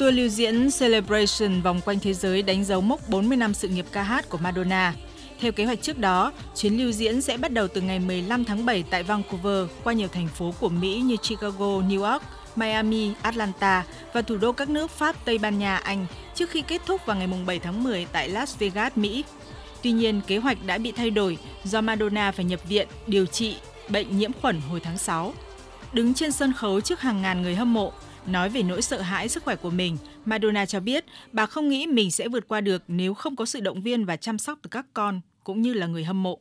Tour lưu diễn Celebration vòng quanh thế giới đánh dấu mốc 40 năm sự nghiệp ca hát của Madonna. Theo kế hoạch trước đó, chuyến lưu diễn sẽ bắt đầu từ ngày 15 tháng 7 tại Vancouver qua nhiều thành phố của Mỹ như Chicago, New York, Miami, Atlanta và thủ đô các nước Pháp, Tây Ban Nha, Anh trước khi kết thúc vào ngày 7 tháng 10 tại Las Vegas, Mỹ. Tuy nhiên, kế hoạch đã bị thay đổi do Madonna phải nhập viện điều trị bệnh nhiễm khuẩn hồi tháng 6. Đứng trên sân khấu trước hàng ngàn người hâm mộ, nói về nỗi sợ hãi sức khỏe của mình, Madonna cho biết bà không nghĩ mình sẽ vượt qua được nếu không có sự động viên và chăm sóc từ các con cũng như là người hâm mộ.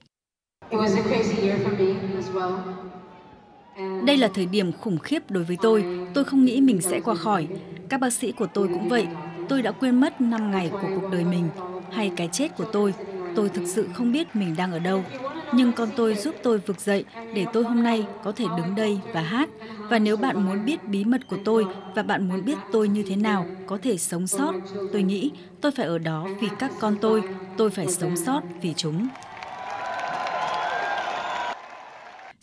Đây là thời điểm khủng khiếp đối với tôi. Tôi không nghĩ mình sẽ qua khỏi. Các bác sĩ của tôi cũng vậy. Tôi đã quên mất 5 ngày của cuộc đời mình hay cái chết của tôi. Tôi thực sự không biết mình đang ở đâu. Nhưng con tôi giúp tôi vực dậy để tôi hôm nay có thể đứng đây và hát. Và nếu bạn muốn biết bí mật của tôi và bạn muốn biết tôi như thế nào có thể sống sót, tôi nghĩ tôi phải ở đó vì các con tôi. Tôi phải sống sót vì chúng.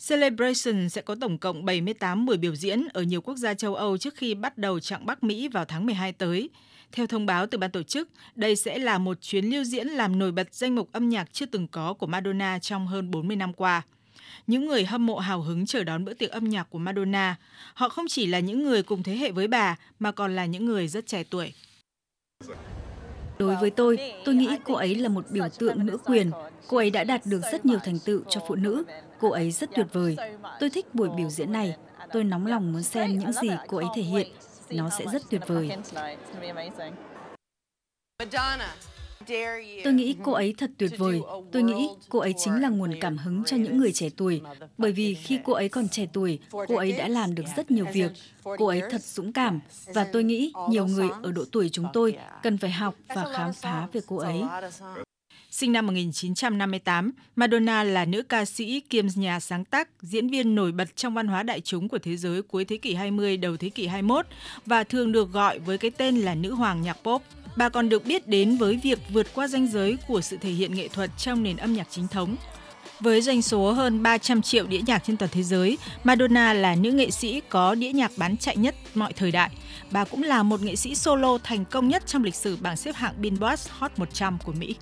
Celebration sẽ có tổng cộng 78 buổi biểu diễn ở nhiều quốc gia châu Âu trước khi bắt đầu chặng Bắc Mỹ vào tháng 12 tới. Theo thông báo từ ban tổ chức, đây sẽ là một chuyến lưu diễn làm nổi bật danh mục âm nhạc chưa từng có của Madonna trong hơn 40 năm qua. Những người hâm mộ hào hứng chờ đón bữa tiệc âm nhạc của Madonna. Họ không chỉ là những người cùng thế hệ với bà, mà còn là những người rất trẻ tuổi. Đối với tôi, tôi nghĩ cô ấy là một biểu tượng nữ quyền. Cô ấy đã đạt được rất nhiều thành tựu cho phụ nữ. Cô ấy rất tuyệt vời. Tôi thích buổi biểu diễn này. Tôi nóng lòng muốn xem những gì cô ấy thể hiện. Nó sẽ rất tuyệt vời. Tôi nghĩ cô ấy thật tuyệt vời. Tôi nghĩ cô ấy chính là nguồn cảm hứng cho những người trẻ tuổi. Bởi vì khi cô ấy còn trẻ tuổi, cô ấy đã làm được rất nhiều việc. Cô ấy thật dũng cảm. Và tôi nghĩ nhiều người ở độ tuổi chúng tôi cần phải học và khám phá về cô ấy. Sinh năm 1958, Madonna là nữ ca sĩ kiêm nhà sáng tác, diễn viên nổi bật trong văn hóa đại chúng của thế giới cuối thế kỷ 20 đầu thế kỷ 21 và thường được gọi với cái tên là nữ hoàng nhạc pop. Bà còn được biết đến với việc vượt qua ranh giới của sự thể hiện nghệ thuật trong nền âm nhạc chính thống. Với doanh số hơn 300 triệu đĩa nhạc trên toàn thế giới, Madonna là nữ nghệ sĩ có đĩa nhạc bán chạy nhất mọi thời đại. Bà cũng là một nghệ sĩ solo thành công nhất trong lịch sử bảng xếp hạng Billboard Hot 100 của Mỹ.